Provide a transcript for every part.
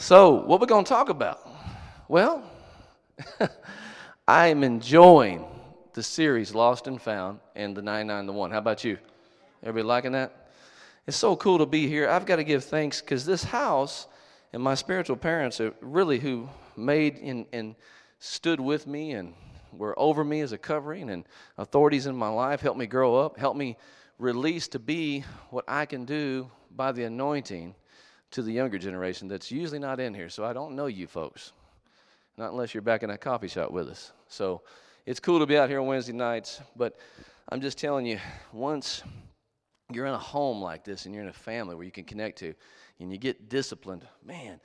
So, what we're going to talk about? Well, I am enjoying the series Lost and Found and the 99 to 1. How about you? Everybody liking that? It's so cool to be here. I've got to give thanks because this house and my spiritual parents are really who made and, and stood with me and were over me as a covering and authorities in my life, helped me grow up, helped me release to be what I can do by the anointing to the younger generation that's usually not in here. So I don't know you folks, not unless you're back in that coffee shop with us. So it's cool to be out here on Wednesday nights, but I'm just telling you, once you're in a home like this and you're in a family where you can connect to and you get disciplined, man,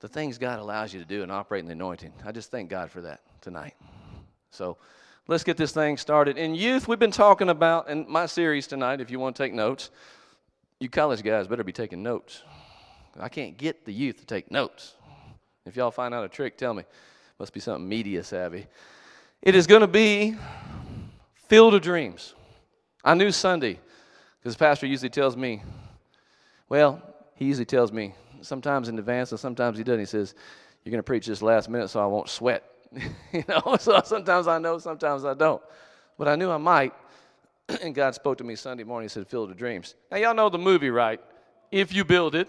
the things God allows you to do and operate in the anointing. I just thank God for that tonight. So let's get this thing started. In youth, we've been talking about, in my series tonight, if you want to take notes, you college guys better be taking notes. I can't get the youth to take notes. If y'all find out a trick, tell me. Must be something media savvy. It is going to be Field of Dreams. I knew Sunday because the pastor usually tells me, well, he usually tells me sometimes in advance and sometimes he doesn't. He says, You're going to preach this last minute so I won't sweat. you know, so sometimes I know, sometimes I don't. But I knew I might. and God spoke to me Sunday morning. He said, Field of Dreams. Now, y'all know the movie, right? If you build it,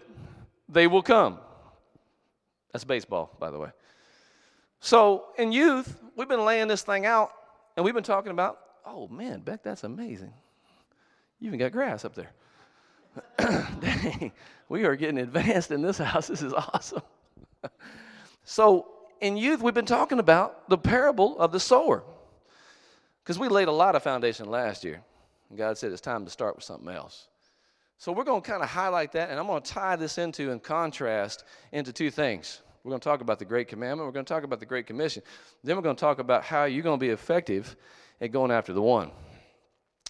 they will come. That's baseball, by the way. So, in youth, we've been laying this thing out and we've been talking about, oh man, Beck, that's amazing. You even got grass up there. Dang, we are getting advanced in this house. This is awesome. so, in youth, we've been talking about the parable of the sower because we laid a lot of foundation last year. And God said it's time to start with something else. So, we're going to kind of highlight that, and I'm going to tie this into and contrast into two things. We're going to talk about the Great Commandment, we're going to talk about the Great Commission. Then, we're going to talk about how you're going to be effective at going after the one.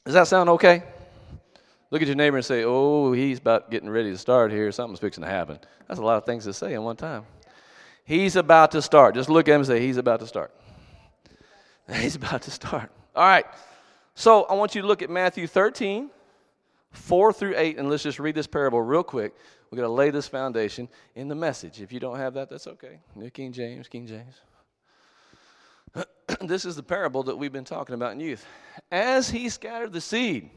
Does that sound okay? Look at your neighbor and say, Oh, he's about getting ready to start here. Something's fixing to happen. That's a lot of things to say in one time. He's about to start. Just look at him and say, He's about to start. He's about to start. All right. So I want you to look at Matthew 13, 4 through 8, and let's just read this parable real quick. We're going to lay this foundation in the message. If you don't have that, that's okay. New King James, King James. this is the parable that we've been talking about in youth. As he scattered the seed,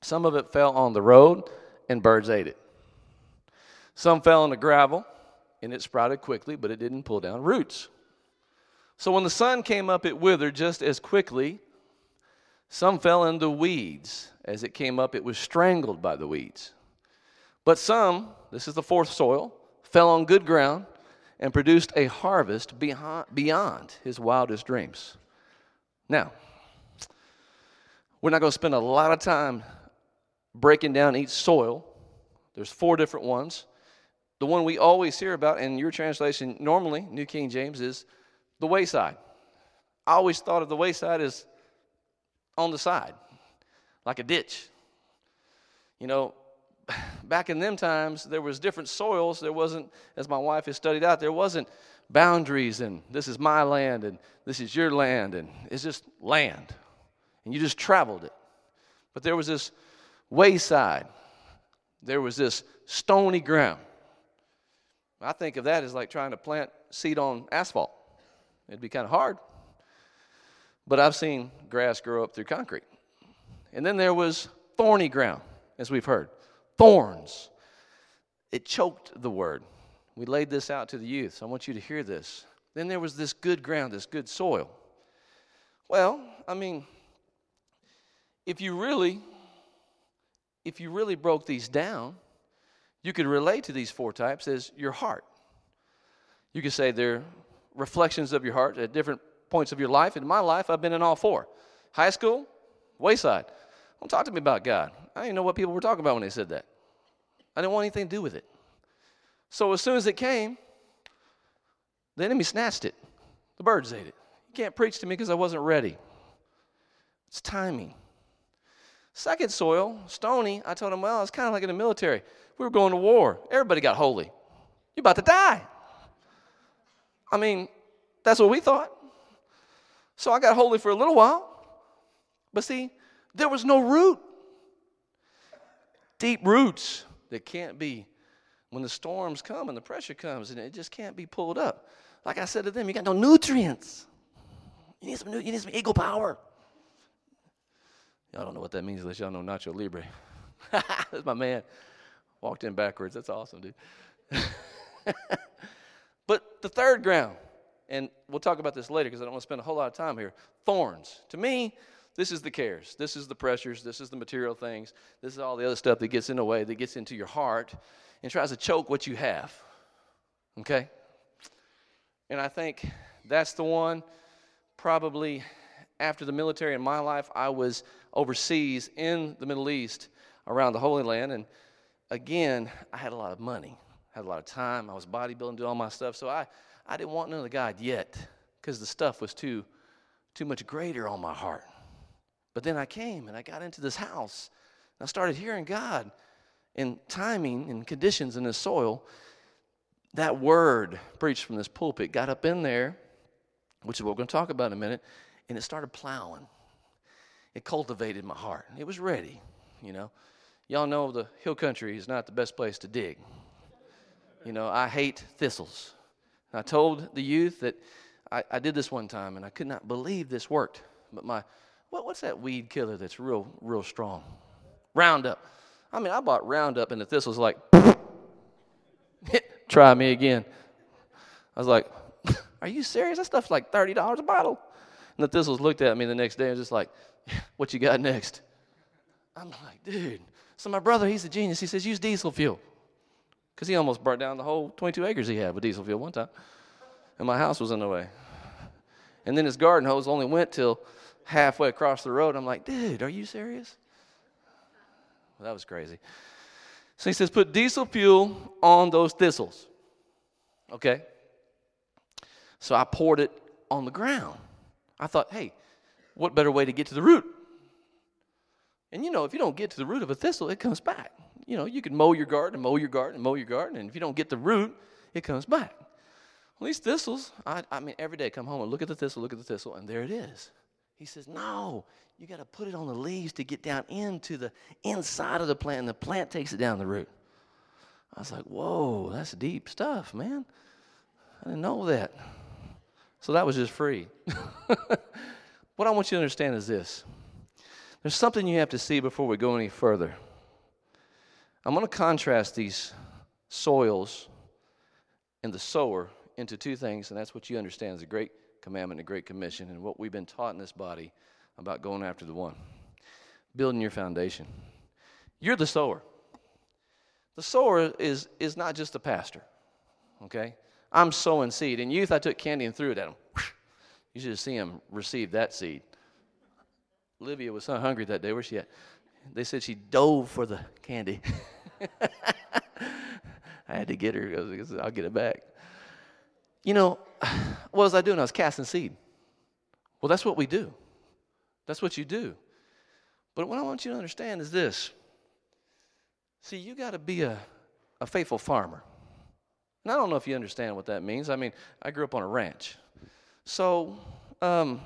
some of it fell on the road, and birds ate it. Some fell on the gravel, and it sprouted quickly, but it didn't pull down roots. So when the sun came up, it withered just as quickly. Some fell into weeds. As it came up, it was strangled by the weeds. But some, this is the fourth soil, fell on good ground and produced a harvest beyond his wildest dreams. Now, we're not going to spend a lot of time breaking down each soil. There's four different ones. The one we always hear about in your translation, normally, New King James, is the wayside. I always thought of the wayside as on the side, like a ditch. You know, back in them times, there was different soils. There wasn't, as my wife has studied out, there wasn't boundaries and this is my land and this is your land and it's just land. And you just traveled it. But there was this wayside, there was this stony ground. I think of that as like trying to plant seed on asphalt. It'd be kind of hard. But I've seen grass grow up through concrete. And then there was thorny ground, as we've heard. Thorns. It choked the word. We laid this out to the youth, so I want you to hear this. Then there was this good ground, this good soil. Well, I mean, if you really if you really broke these down, you could relate to these four types as your heart. You could say they're reflections of your heart at different points of your life. In my life, I've been in all four high school, wayside. Don't talk to me about God. I didn't know what people were talking about when they said that. I didn't want anything to do with it. So as soon as it came, the enemy snatched it. The birds ate it. You can't preach to me because I wasn't ready. It's timing. Second soil, stony, I told him, well, it's kind of like in the military. We were going to war. Everybody got holy. You're about to die. I mean, that's what we thought. So I got holy for a little while. But see, there was no root. Deep roots that can't be when the storms come and the pressure comes and it just can't be pulled up. Like I said to them, you got no nutrients. You need some, new, you need some ego power. Y'all don't know what that means unless y'all know Nacho Libre. That's my man. Walked in backwards. That's awesome, dude. but the third ground, and we'll talk about this later because I don't want to spend a whole lot of time here. Thorns. To me, this is the cares. This is the pressures. This is the material things. This is all the other stuff that gets in the way, that gets into your heart and tries to choke what you have. Okay? And I think that's the one probably after the military in my life, I was overseas in the Middle East around the Holy Land. And again, I had a lot of money, I had a lot of time. I was bodybuilding, doing all my stuff. So I, I didn't want the God yet because the stuff was too, too much greater on my heart. But then I came and I got into this house. And I started hearing God in timing and conditions in the soil. That word preached from this pulpit got up in there, which is what we're going to talk about in a minute, and it started plowing. It cultivated my heart. It was ready, you know. Y'all know the hill country is not the best place to dig. You know, I hate thistles. I told the youth that I, I, did this one time and I could not believe this worked. But my, what, what's that weed killer that's real, real strong? Roundup. I mean, I bought Roundup and the thistles like, try me again. I was like, are you serious? That stuff's like $30 a bottle. And the thistles looked at me the next day and was just like, what you got next? I'm like, dude. So my brother, he's a genius. He says, use diesel fuel. Because he almost burnt down the whole 22 acres he had with diesel fuel one time. And my house was in the way. And then his garden hose only went till halfway across the road. I'm like, dude, are you serious? Well, that was crazy. So he says, put diesel fuel on those thistles. Okay? So I poured it on the ground. I thought, hey, what better way to get to the root? And you know, if you don't get to the root of a thistle, it comes back. You know, you can mow your garden, and mow your garden, and mow your garden, and if you don't get the root, it comes back. Well, these thistles, I, I mean, every day I come home and look at the thistle, look at the thistle, and there it is. He says, No, you got to put it on the leaves to get down into the inside of the plant, and the plant takes it down the root. I was like, Whoa, that's deep stuff, man. I didn't know that. So that was just free. what I want you to understand is this there's something you have to see before we go any further. I'm going to contrast these soils and the sower into two things, and that's what you understand is a great commandment, a great commission, and what we've been taught in this body about going after the one. Building your foundation. You're the sower. The sower is, is not just a pastor, okay? I'm sowing seed. In youth, I took candy and threw it at him. You should have seen him receive that seed. Olivia was so hungry that day. Where's she at? They said she dove for the candy. I had to get her because I'll get it back. You know, what was I doing? I was casting seed. Well, that's what we do. That's what you do. But what I want you to understand is this. See, you got to be a, a faithful farmer. And I don't know if you understand what that means. I mean, I grew up on a ranch. So um,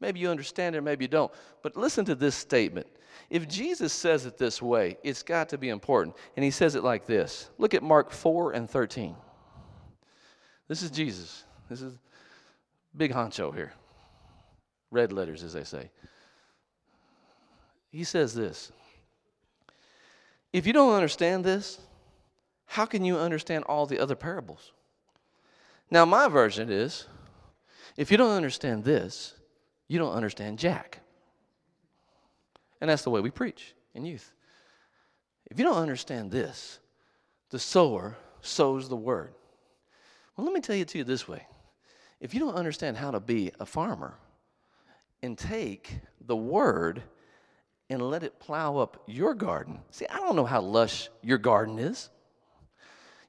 maybe you understand it, maybe you don't. But listen to this statement. If Jesus says it this way, it's got to be important. And he says it like this Look at Mark 4 and 13. This is Jesus. This is big honcho here. Red letters, as they say. He says this If you don't understand this, how can you understand all the other parables? Now, my version is if you don't understand this, you don't understand Jack. And that's the way we preach in youth. If you don't understand this, the sower sows the word. Well, let me tell you to you this way. If you don't understand how to be a farmer and take the word and let it plow up your garden. See, I don't know how lush your garden is.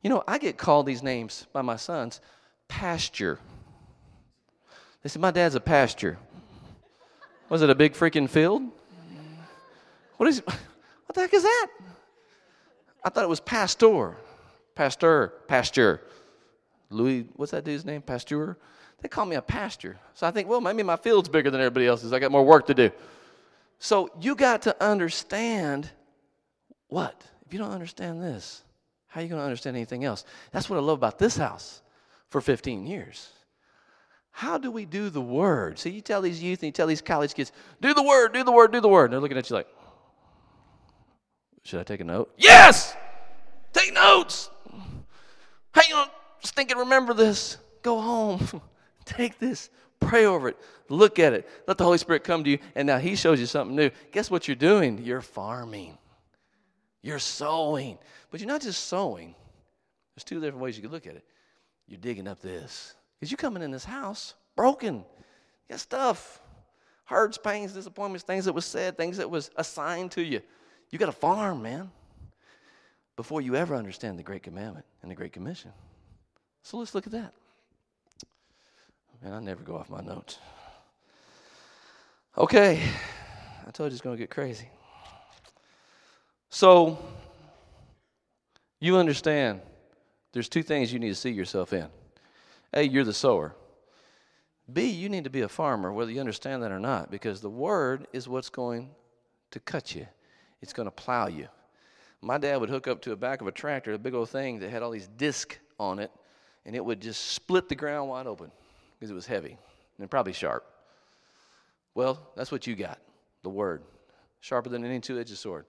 You know, I get called these names by my sons pasture. They said, My dad's a pasture. Was it a big freaking field? What is what the heck is that? I thought it was pastor. Pastor, pasture. Louis, what's that dude's name? Pasteur? They call me a pastor. So I think, well, maybe my field's bigger than everybody else's. I got more work to do. So you got to understand what? If you don't understand this, How are you going to understand anything else? That's what I love about this house for 15 years. How do we do the word? See, you tell these youth and you tell these college kids, do the word, do the word, do the word. And they're looking at you like, should I take a note? Yes! Take notes! You going to think and remember this? Go home. take this. Pray over it. Look at it. Let the Holy Spirit come to you. And now He shows you something new. Guess what you're doing? You're farming. You're sowing. But you're not just sowing. There's two different ways you could look at it. You're digging up this. Because you're coming in this house broken. You got stuff. Hurts, pains, disappointments, things that was said, things that was assigned to you. You got a farm, man. Before you ever understand the Great Commandment and the Great Commission. So let's look at that. Man, I never go off my notes. Okay. I told you it's going to get crazy. So, you understand there's two things you need to see yourself in. A, you're the sower. B, you need to be a farmer, whether you understand that or not, because the word is what's going to cut you, it's going to plow you. My dad would hook up to the back of a tractor, a big old thing that had all these discs on it, and it would just split the ground wide open because it was heavy and probably sharp. Well, that's what you got the word, sharper than any two edged sword.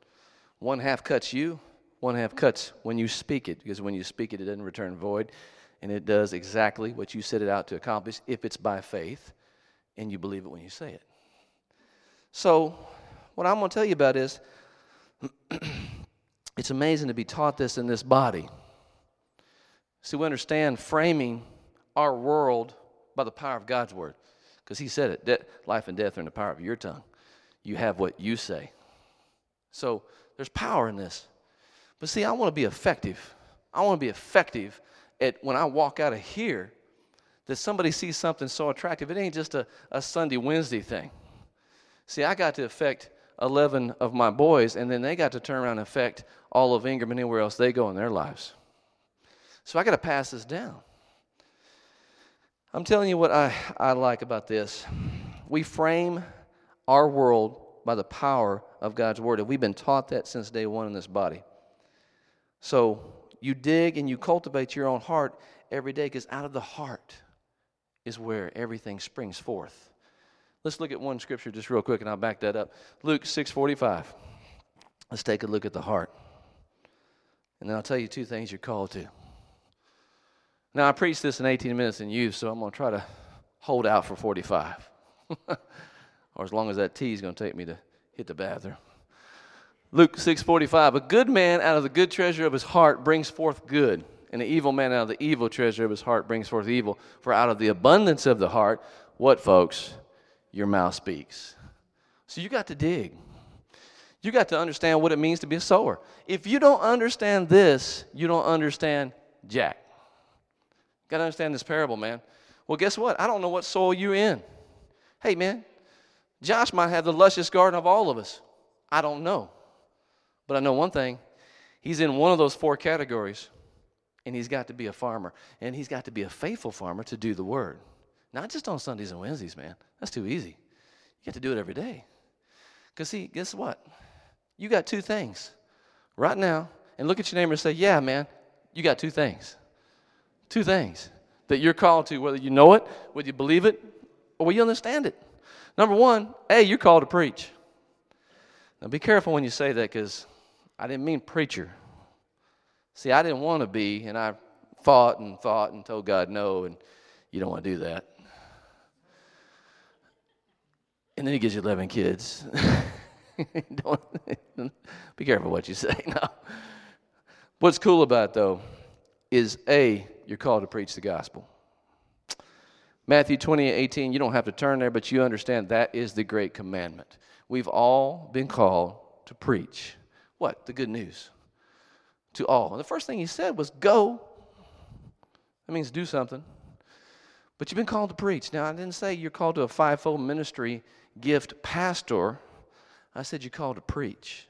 One half cuts you, one half cuts when you speak it, because when you speak it, it doesn't return void, and it does exactly what you set it out to accomplish if it's by faith and you believe it when you say it. So, what I'm going to tell you about is it's amazing to be taught this in this body. See, we understand framing our world by the power of God's word. Because He said it De- life and death are in the power of your tongue. You have what you say. So, there's power in this. But see, I want to be effective. I want to be effective at when I walk out of here that somebody sees something so attractive. It ain't just a, a Sunday, Wednesday thing. See, I got to affect 11 of my boys, and then they got to turn around and affect all of Ingram and anywhere else they go in their lives. So I got to pass this down. I'm telling you what I, I like about this. We frame our world by the power of God's Word. And we've been taught that since day one in this body. So you dig and you cultivate your own heart every day because out of the heart is where everything springs forth. Let's look at one scripture just real quick and I'll back that up. Luke 6:45. Let's take a look at the heart. And then I'll tell you two things you're called to. Now I preached this in 18 minutes in youth, so I'm going to try to hold out for 45. or as long as that tea is going to take me to hit the bathroom. Luke 6:45 A good man out of the good treasure of his heart brings forth good and the evil man out of the evil treasure of his heart brings forth evil for out of the abundance of the heart what folks your mouth speaks. So you got to dig. You got to understand what it means to be a sower. If you don't understand this, you don't understand jack. Got to understand this parable, man. Well, guess what? I don't know what soil you're in. Hey, man, Josh might have the luscious garden of all of us. I don't know. But I know one thing he's in one of those four categories, and he's got to be a farmer. And he's got to be a faithful farmer to do the word. Not just on Sundays and Wednesdays, man. That's too easy. You got to do it every day. Because, see, guess what? You got two things right now. And look at your neighbor and say, Yeah, man, you got two things. Two things that you're called to, whether you know it, whether you believe it, or whether you understand it. Number one, A, you're called to preach. Now be careful when you say that because I didn't mean preacher. See, I didn't want to be, and I fought and thought and told God no, and you don't want to do that. And then he gives you 11 kids. don't, be careful what you say. No. What's cool about it, though, is A, you're called to preach the gospel. Matthew 28 18, you don't have to turn there, but you understand that is the great commandment. We've all been called to preach. What? The good news to all. And the first thing he said was, Go. That means do something. But you've been called to preach. Now, I didn't say you're called to a fivefold ministry gift pastor. I said you're called to preach.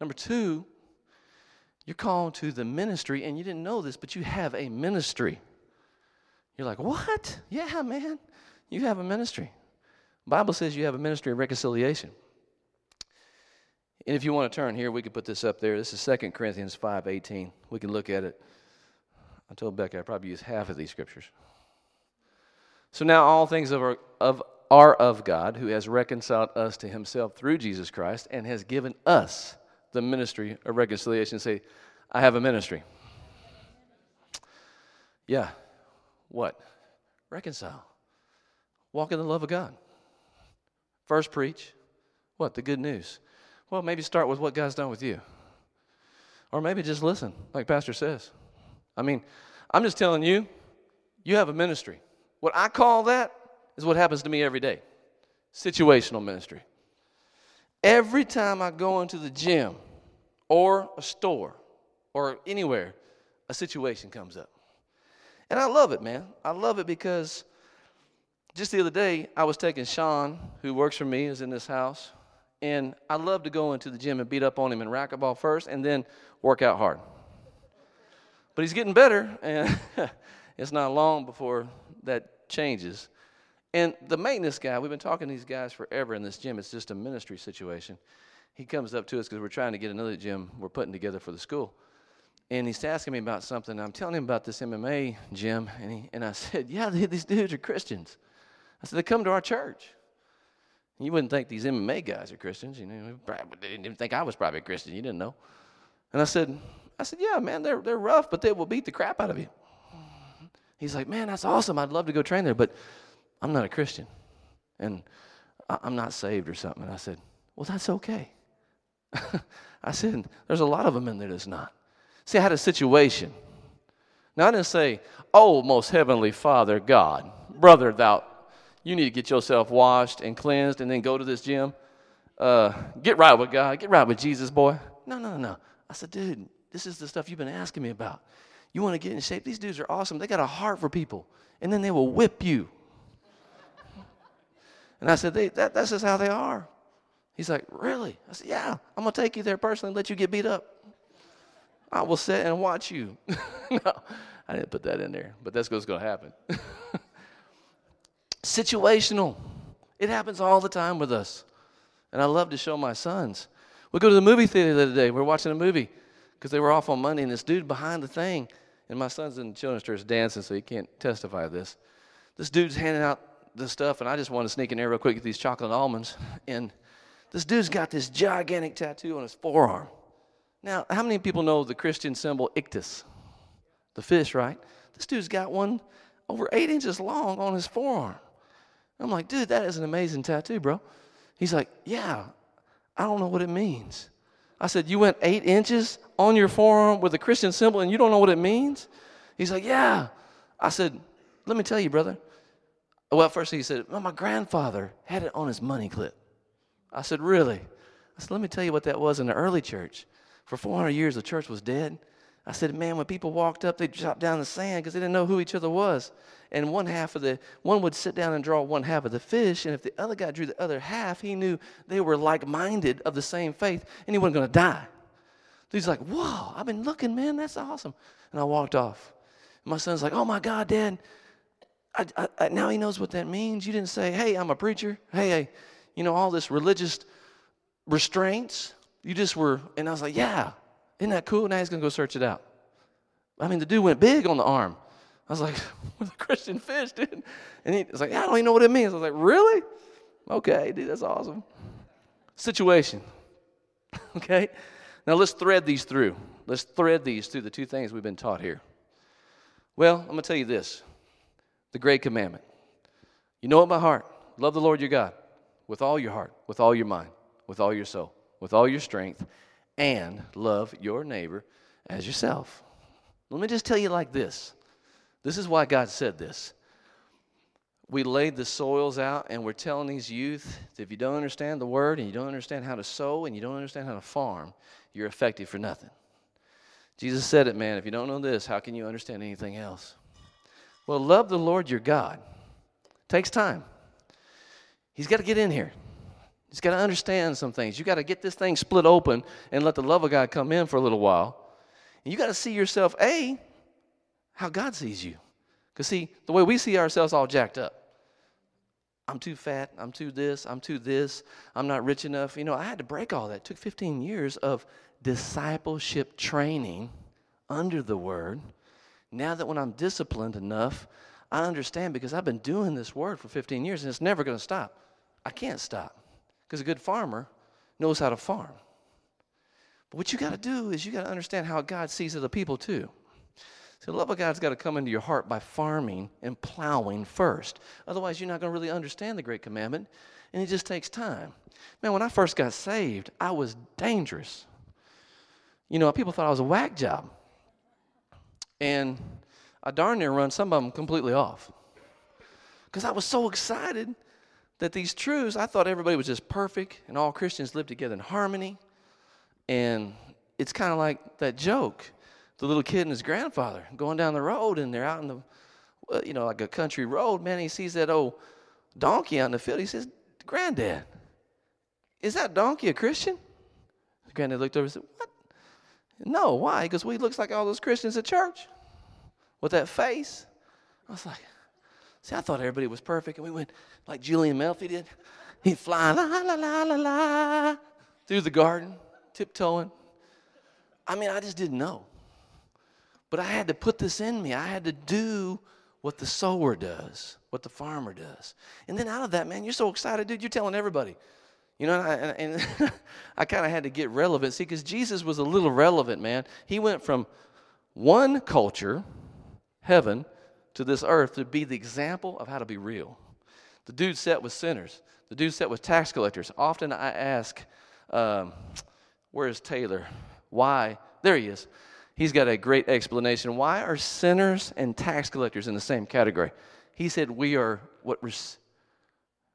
Number two, you're called to the ministry, and you didn't know this, but you have a ministry. You're like, what? Yeah, man, you have a ministry. Bible says you have a ministry of reconciliation. And if you want to turn here, we can put this up there. This is 2 Corinthians 5:18. We can look at it. I told Becca I probably use half of these scriptures. So now all things are of, are of God, who has reconciled us to himself through Jesus Christ and has given us the ministry of reconciliation. Say, I have a ministry. Yeah. What? Reconcile. Walk in the love of God. First, preach. What? The good news. Well, maybe start with what God's done with you. Or maybe just listen, like Pastor says. I mean, I'm just telling you, you have a ministry. What I call that is what happens to me every day situational ministry. Every time I go into the gym or a store or anywhere, a situation comes up. And I love it, man. I love it because just the other day, I was taking Sean, who works for me, is in this house, and I love to go into the gym and beat up on him in racquetball first and then work out hard. But he's getting better, and it's not long before that changes. And the maintenance guy, we've been talking to these guys forever in this gym. It's just a ministry situation. He comes up to us because we're trying to get another gym we're putting together for the school. And he's asking me about something. I'm telling him about this MMA gym. And, he, and I said, Yeah, these dudes are Christians. I said, They come to our church. You wouldn't think these MMA guys are Christians. You know, they didn't even think I was probably a Christian. You didn't know. And I said, I said, yeah, man, they're, they're rough, but they will beat the crap out of you. He's like, man, that's awesome. I'd love to go train there, but I'm not a Christian. And I'm not saved or something. And I said, well, that's okay. I said, there's a lot of them in there that's not. See, I had a situation. Now, I didn't say, oh, most heavenly Father, God, brother, thou, you need to get yourself washed and cleansed and then go to this gym. Uh, get right with God. Get right with Jesus, boy. No, no, no. I said, dude, this is the stuff you've been asking me about. You want to get in shape? These dudes are awesome. They got a heart for people. And then they will whip you. And I said, they, that, that's just how they are. He's like, Really? I said, Yeah, I'm going to take you there personally and let you get beat up. I will sit and watch you. no, I didn't put that in there, but that's what's going to happen. Situational. It happens all the time with us. And I love to show my sons. We go to the movie theater the other day. We're watching a movie because they were off on Monday, and this dude behind the thing, and my son's in children's church dancing, so he can't testify to this. This dude's handing out the stuff, and I just want to sneak in there real quick, get these chocolate almonds. And this dude's got this gigantic tattoo on his forearm. Now, how many people know the Christian symbol Ichthus? The fish, right? This dude's got one over eight inches long on his forearm. I'm like, dude, that is an amazing tattoo, bro. He's like, yeah, I don't know what it means. I said, You went eight inches on your forearm with a Christian symbol and you don't know what it means? He's like, Yeah. I said, Let me tell you, brother. Well, first he said, well, My grandfather had it on his money clip. I said, Really? I said, Let me tell you what that was in the early church. For 400 years, the church was dead. I said, man, when people walked up, they dropped down the sand because they didn't know who each other was. And one half of the, one would sit down and draw one half of the fish. And if the other guy drew the other half, he knew they were like minded of the same faith and he wasn't going to die. He's like, whoa, I've been looking, man, that's awesome. And I walked off. My son's like, oh my God, Dad, I, I, I, now he knows what that means. You didn't say, hey, I'm a preacher. Hey, hey, you know, all this religious restraints. You just were, and I was like, yeah, isn't that cool? Now he's going to go search it out. I mean, the dude went big on the arm. I was like, with a Christian fish, dude. And he was like, I don't even know what it means. I was like, really? Okay, dude, that's awesome. Situation. okay? Now let's thread these through. Let's thread these through the two things we've been taught here. Well, I'm going to tell you this the great commandment. You know it by heart. Love the Lord your God with all your heart, with all your mind, with all your soul, with all your strength, and love your neighbor as yourself. Let me just tell you like this this is why God said this. We laid the soils out and we're telling these youth that if you don't understand the word and you don't understand how to sow and you don't understand how to farm, you're effective for nothing. Jesus said it, man. If you don't know this, how can you understand anything else? Well, love the Lord your God. Takes time. He's got to get in here. He's got to understand some things. You got to get this thing split open and let the love of God come in for a little while. And you got to see yourself, A, how God sees you. Because, see, the way we see ourselves all jacked up. I'm too fat, I'm too this, I'm too this, I'm not rich enough. You know, I had to break all that. It took 15 years of discipleship training under the word. Now that when I'm disciplined enough, I understand because I've been doing this word for 15 years and it's never going to stop. I can't stop because a good farmer knows how to farm. But what you got to do is you got to understand how God sees other people too. So the love of God's got to come into your heart by farming and plowing first. Otherwise, you're not going to really understand the great commandment, and it just takes time. Man, when I first got saved, I was dangerous. You know, people thought I was a whack job. And I darn near run some of them completely off. Because I was so excited that these truths, I thought everybody was just perfect and all Christians lived together in harmony. And it's kind of like that joke the little kid and his grandfather going down the road, and they're out in the, uh, you know, like a country road. Man, he sees that old donkey out in the field. He says, Granddad, is that donkey a Christian? Granddad looked over and said, What? No, why? Because well, he looks like all those Christians at church with that face. I was like, See, I thought everybody was perfect, and we went like Julian Melfi did. He'd fly la la la la la through the garden, tiptoeing. I mean, I just didn't know. But I had to put this in me. I had to do what the sower does, what the farmer does. And then out of that, man, you're so excited, dude. You're telling everybody. You know, and I, and I kind of had to get relevant. See, because Jesus was a little relevant, man. He went from one culture, heaven, to this earth to be the example of how to be real. The dude sat with sinners. The dude sat with tax collectors. Often I ask, um, where is Taylor? Why? There he is he's got a great explanation. Why are sinners and tax collectors in the same category? He said, We are what? Res-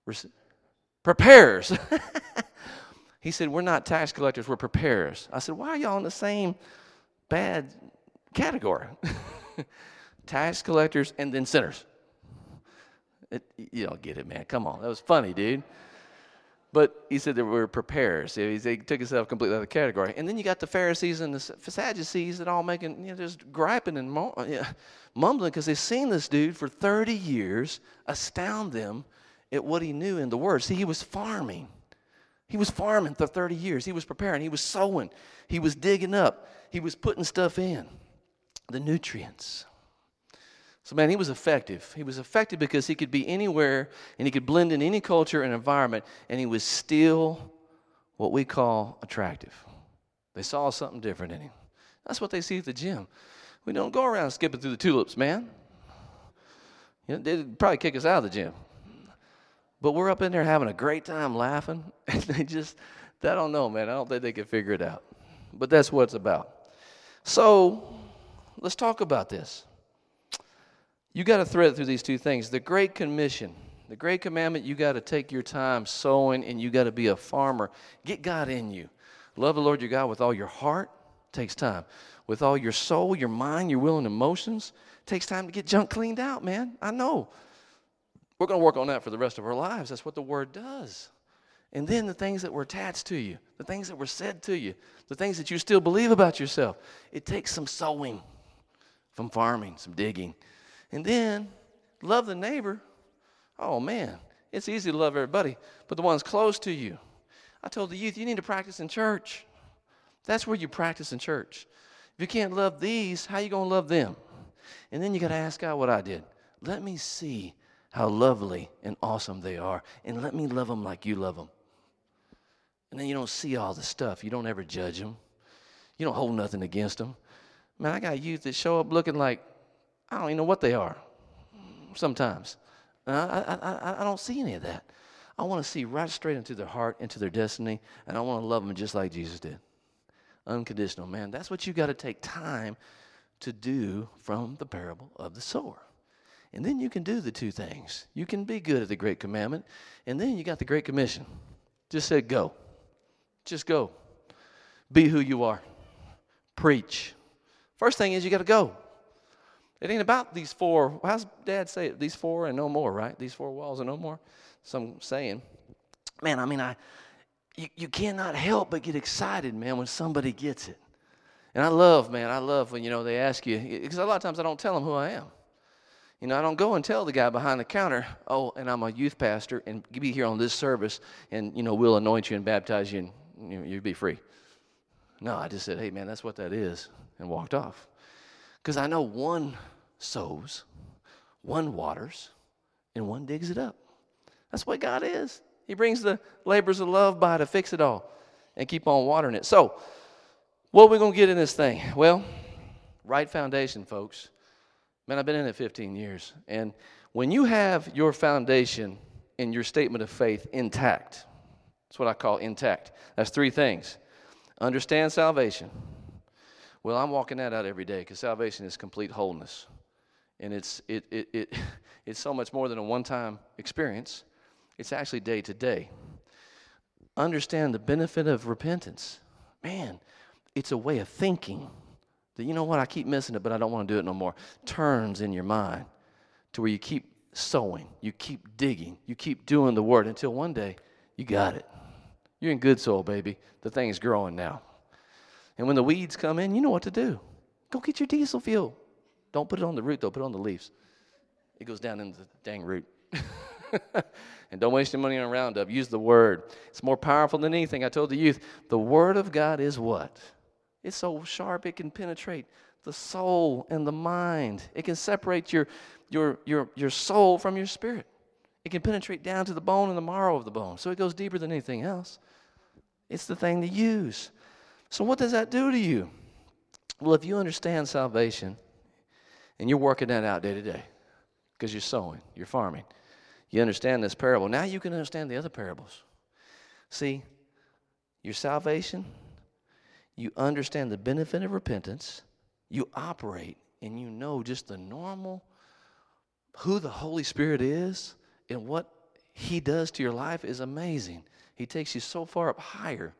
res- preparers. he said, We're not tax collectors, we're preparers. I said, Why are y'all in the same bad category? tax collectors and then sinners. It, you don't get it, man. Come on. That was funny, dude. But he said that we're preparers. He took himself completely out of the category. And then you got the Pharisees and the Sadducees that all making, you know, just griping and mumbling because they've seen this dude for 30 years astound them at what he knew in the Word. See, he was farming. He was farming for 30 years. He was preparing. He was sowing. He was digging up. He was putting stuff in, the nutrients. So, man, he was effective. He was effective because he could be anywhere and he could blend in any culture and environment, and he was still what we call attractive. They saw something different in him. That's what they see at the gym. We don't go around skipping through the tulips, man. You know, they'd probably kick us out of the gym. But we're up in there having a great time laughing, and they just, I don't know, man. I don't think they can figure it out. But that's what it's about. So, let's talk about this. You got to thread through these two things. The Great Commission, the Great Commandment, you got to take your time sowing and you got to be a farmer. Get God in you. Love the Lord your God with all your heart, takes time. With all your soul, your mind, your will, and emotions, takes time to get junk cleaned out, man. I know. We're going to work on that for the rest of our lives. That's what the Word does. And then the things that were attached to you, the things that were said to you, the things that you still believe about yourself. It takes some sowing, some farming, some digging. And then love the neighbor. Oh man, it's easy to love everybody, but the ones close to you. I told the youth, you need to practice in church. That's where you practice in church. If you can't love these, how you going to love them? And then you got to ask God what I did. Let me see how lovely and awesome they are, and let me love them like you love them. And then you don't see all the stuff. You don't ever judge them. You don't hold nothing against them. Man, I got youth that show up looking like I don't even know what they are sometimes. Uh, I, I, I, I don't see any of that. I want to see right straight into their heart, into their destiny, and I want to love them just like Jesus did. Unconditional, man. That's what you got to take time to do from the parable of the sower. And then you can do the two things. You can be good at the Great Commandment, and then you got the Great Commission. Just said, go. Just go. Be who you are. Preach. First thing is you got to go. It ain't about these four. How's dad say it? These four and no more, right? These four walls and no more. Some saying. Man, I mean, I you, you cannot help but get excited, man, when somebody gets it. And I love, man, I love when, you know, they ask you, because a lot of times I don't tell them who I am. You know, I don't go and tell the guy behind the counter, oh, and I'm a youth pastor, and be here on this service, and, you know, we'll anoint you and baptize you, and you you'll be free. No, I just said, hey, man, that's what that is, and walked off. Because I know one sows, one waters, and one digs it up. That's what God is. He brings the labors of love by to fix it all and keep on watering it. So, what are we going to get in this thing? Well, right foundation, folks. Man, I've been in it 15 years. And when you have your foundation and your statement of faith intact, that's what I call intact. That's three things understand salvation. Well, I'm walking that out every day because salvation is complete wholeness. And it's, it, it, it, it's so much more than a one time experience, it's actually day to day. Understand the benefit of repentance. Man, it's a way of thinking that, you know what, I keep missing it, but I don't want to do it no more. Turns in your mind to where you keep sowing, you keep digging, you keep doing the word until one day you got it. You're in good soil, baby. The thing's growing now. And when the weeds come in, you know what to do. Go get your diesel fuel. Don't put it on the root, though, put it on the leaves. It goes down into the dang root. and don't waste your money on Roundup. Use the Word. It's more powerful than anything. I told the youth the Word of God is what? It's so sharp it can penetrate the soul and the mind. It can separate your, your, your, your soul from your spirit. It can penetrate down to the bone and the marrow of the bone. So it goes deeper than anything else. It's the thing to use. So, what does that do to you? Well, if you understand salvation and you're working that out day to day because you're sowing, you're farming, you understand this parable. Now you can understand the other parables. See, your salvation you understand the benefit of repentance, you operate and you know just the normal, who the Holy Spirit is and what He does to your life is amazing. He takes you so far up higher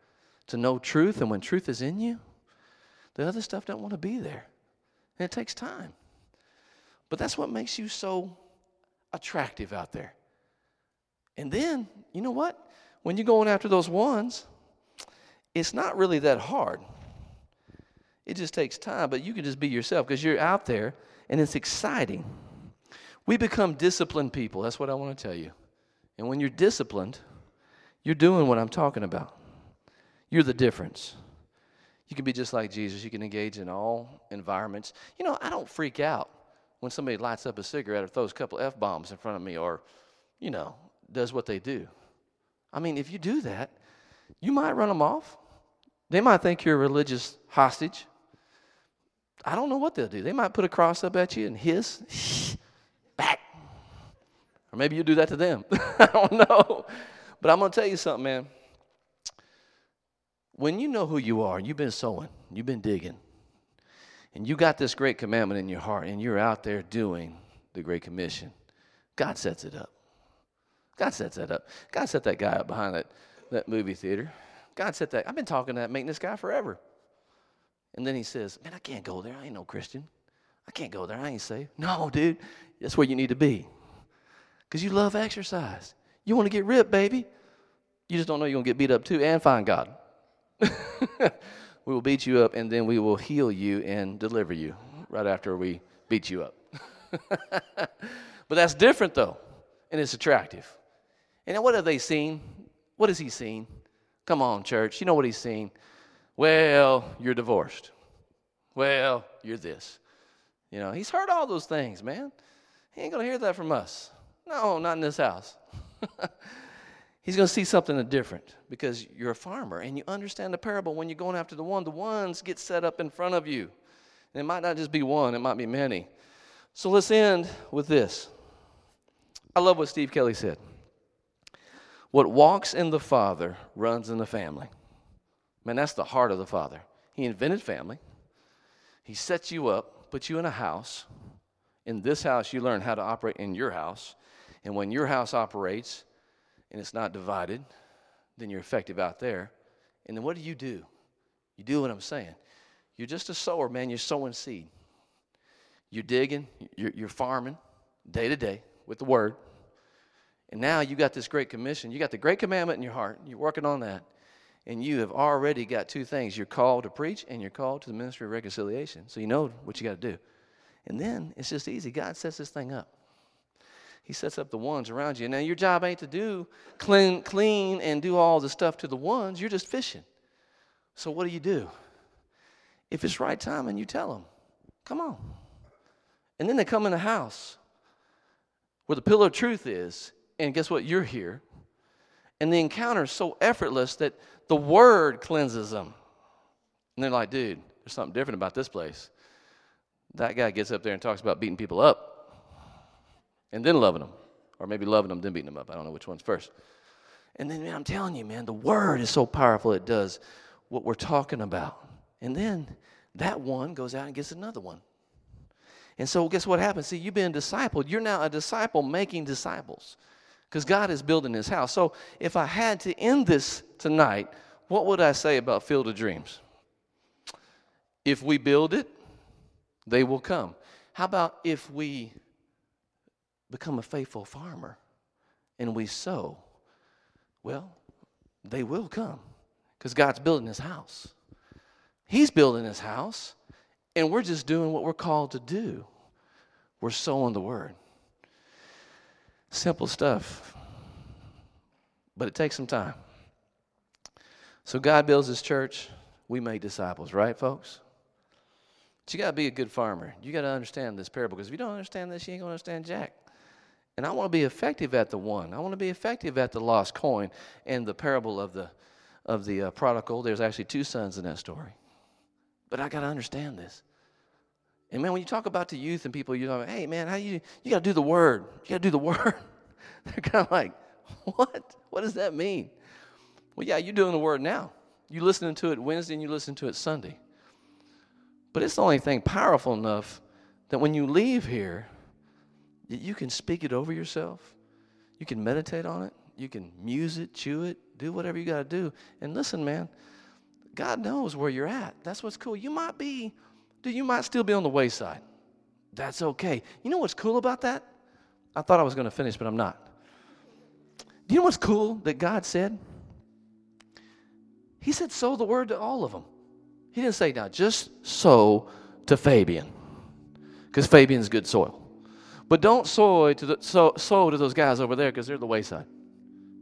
to know truth, and when truth is in you, the other stuff don't want to be there. And it takes time. But that's what makes you so attractive out there. And then, you know what? When you're going after those ones, it's not really that hard. It just takes time, but you can just be yourself because you're out there and it's exciting. We become disciplined people. That's what I want to tell you. And when you're disciplined, you're doing what I'm talking about. You're the difference. You can be just like Jesus. You can engage in all environments. You know, I don't freak out when somebody lights up a cigarette or throws a couple F bombs in front of me or, you know, does what they do. I mean, if you do that, you might run them off. They might think you're a religious hostage. I don't know what they'll do. They might put a cross up at you and hiss, back. Or maybe you do that to them. I don't know. But I'm going to tell you something, man. When you know who you are, you've been sowing, you've been digging, and you got this great commandment in your heart, and you're out there doing the Great Commission, God sets it up. God sets that up. God set that guy up behind that, that movie theater. God set that. I've been talking to that maintenance guy forever. And then he says, Man, I can't go there. I ain't no Christian. I can't go there. I ain't saved. No, dude, that's where you need to be. Because you love exercise. You want to get ripped, baby. You just don't know you're going to get beat up too and find God. we will beat you up and then we will heal you and deliver you right after we beat you up. but that's different though, and it's attractive. And what have they seen? What has he seen? Come on, church. You know what he's seen? Well, you're divorced. Well, you're this. You know, he's heard all those things, man. He ain't going to hear that from us. No, not in this house. he's going to see something different because you're a farmer and you understand the parable when you're going after the one. The ones get set up in front of you. And it might not just be one, it might be many. So let's end with this. I love what Steve Kelly said. What walks in the Father runs in the family. Man, that's the heart of the Father. He invented family. He sets you up, puts you in a house. In this house, you learn how to operate in your house. And when your house operates and it's not divided, then you're effective out there. And then what do you do? You do what I'm saying. You're just a sower, man. You're sowing seed. You're digging, you're, you're farming day to day with the word. And now you got this great commission. You got the great commandment in your heart. You're working on that. And you have already got two things. You're called to preach and you're called to the ministry of reconciliation. So you know what you got to do. And then it's just easy. God sets this thing up. He sets up the ones around you. Now your job ain't to do clean, clean and do all the stuff to the ones. You're just fishing. So what do you do? If it's right time and you tell them, come on. And then they come in the house where the pillar of truth is, and guess what? You're here. And the encounter is so effortless that the word cleanses them. And they're like, dude, there's something different about this place. That guy gets up there and talks about beating people up and then loving them. Or maybe loving them, then beating them up. I don't know which one's first. And then, man, I'm telling you, man, the word is so powerful, it does what we're talking about. And then that one goes out and gets another one. And so, guess what happens? See, you've been discipled. You're now a disciple making disciples because God is building his house. So, if I had to end this tonight, what would I say about Field of Dreams? If we build it, they will come. How about if we become a faithful farmer and we sow? Well, they will come because God's building his house. He's building his house, and we're just doing what we're called to do. We're sowing the word. Simple stuff, but it takes some time. So God builds his church, we make disciples, right, folks? But you got to be a good farmer. You got to understand this parable because if you don't understand this, you ain't going to understand Jack. And I want to be effective at the one. I want to be effective at the lost coin and the parable of the of the uh, prodigal. There's actually two sons in that story. But I got to understand this. And man, when you talk about the youth and people, you know, hey man, how you you got to do the word. You got to do the word. They're kind of like, what? What does that mean? Well, yeah, you're doing the word now. You listening to it Wednesday and you listen to it Sunday. But it's the only thing powerful enough that when you leave here, you can speak it over yourself. You can meditate on it. You can muse it, chew it, do whatever you got to do. And listen, man, God knows where you're at. That's what's cool. You might be, dude, you might still be on the wayside. That's okay. You know what's cool about that? I thought I was going to finish, but I'm not. Do you know what's cool that God said? He said, sow the word to all of them. He didn't say, now just sow to Fabian, because Fabian's good soil. But don't sow to, the, sow, sow to those guys over there because they're the wayside.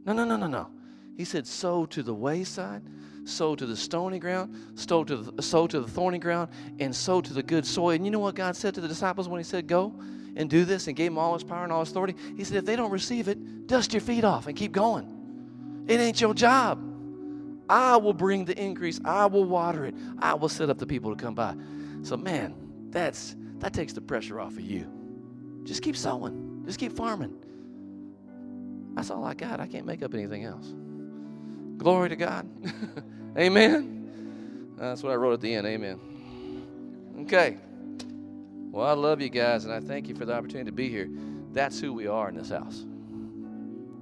No, no, no, no, no. He said, sow to the wayside, sow to the stony ground, sow to the, sow to the thorny ground, and sow to the good soil. And you know what God said to the disciples when He said, Go and do this and gave them all His power and all His authority? He said, If they don't receive it, dust your feet off and keep going. It ain't your job. I will bring the increase. I will water it. I will set up the people to come by. So, man, that's that takes the pressure off of you. Just keep sowing. Just keep farming. That's all I got. I can't make up anything else. Glory to God. Amen. That's what I wrote at the end. Amen. Okay. Well, I love you guys, and I thank you for the opportunity to be here. That's who we are in this house.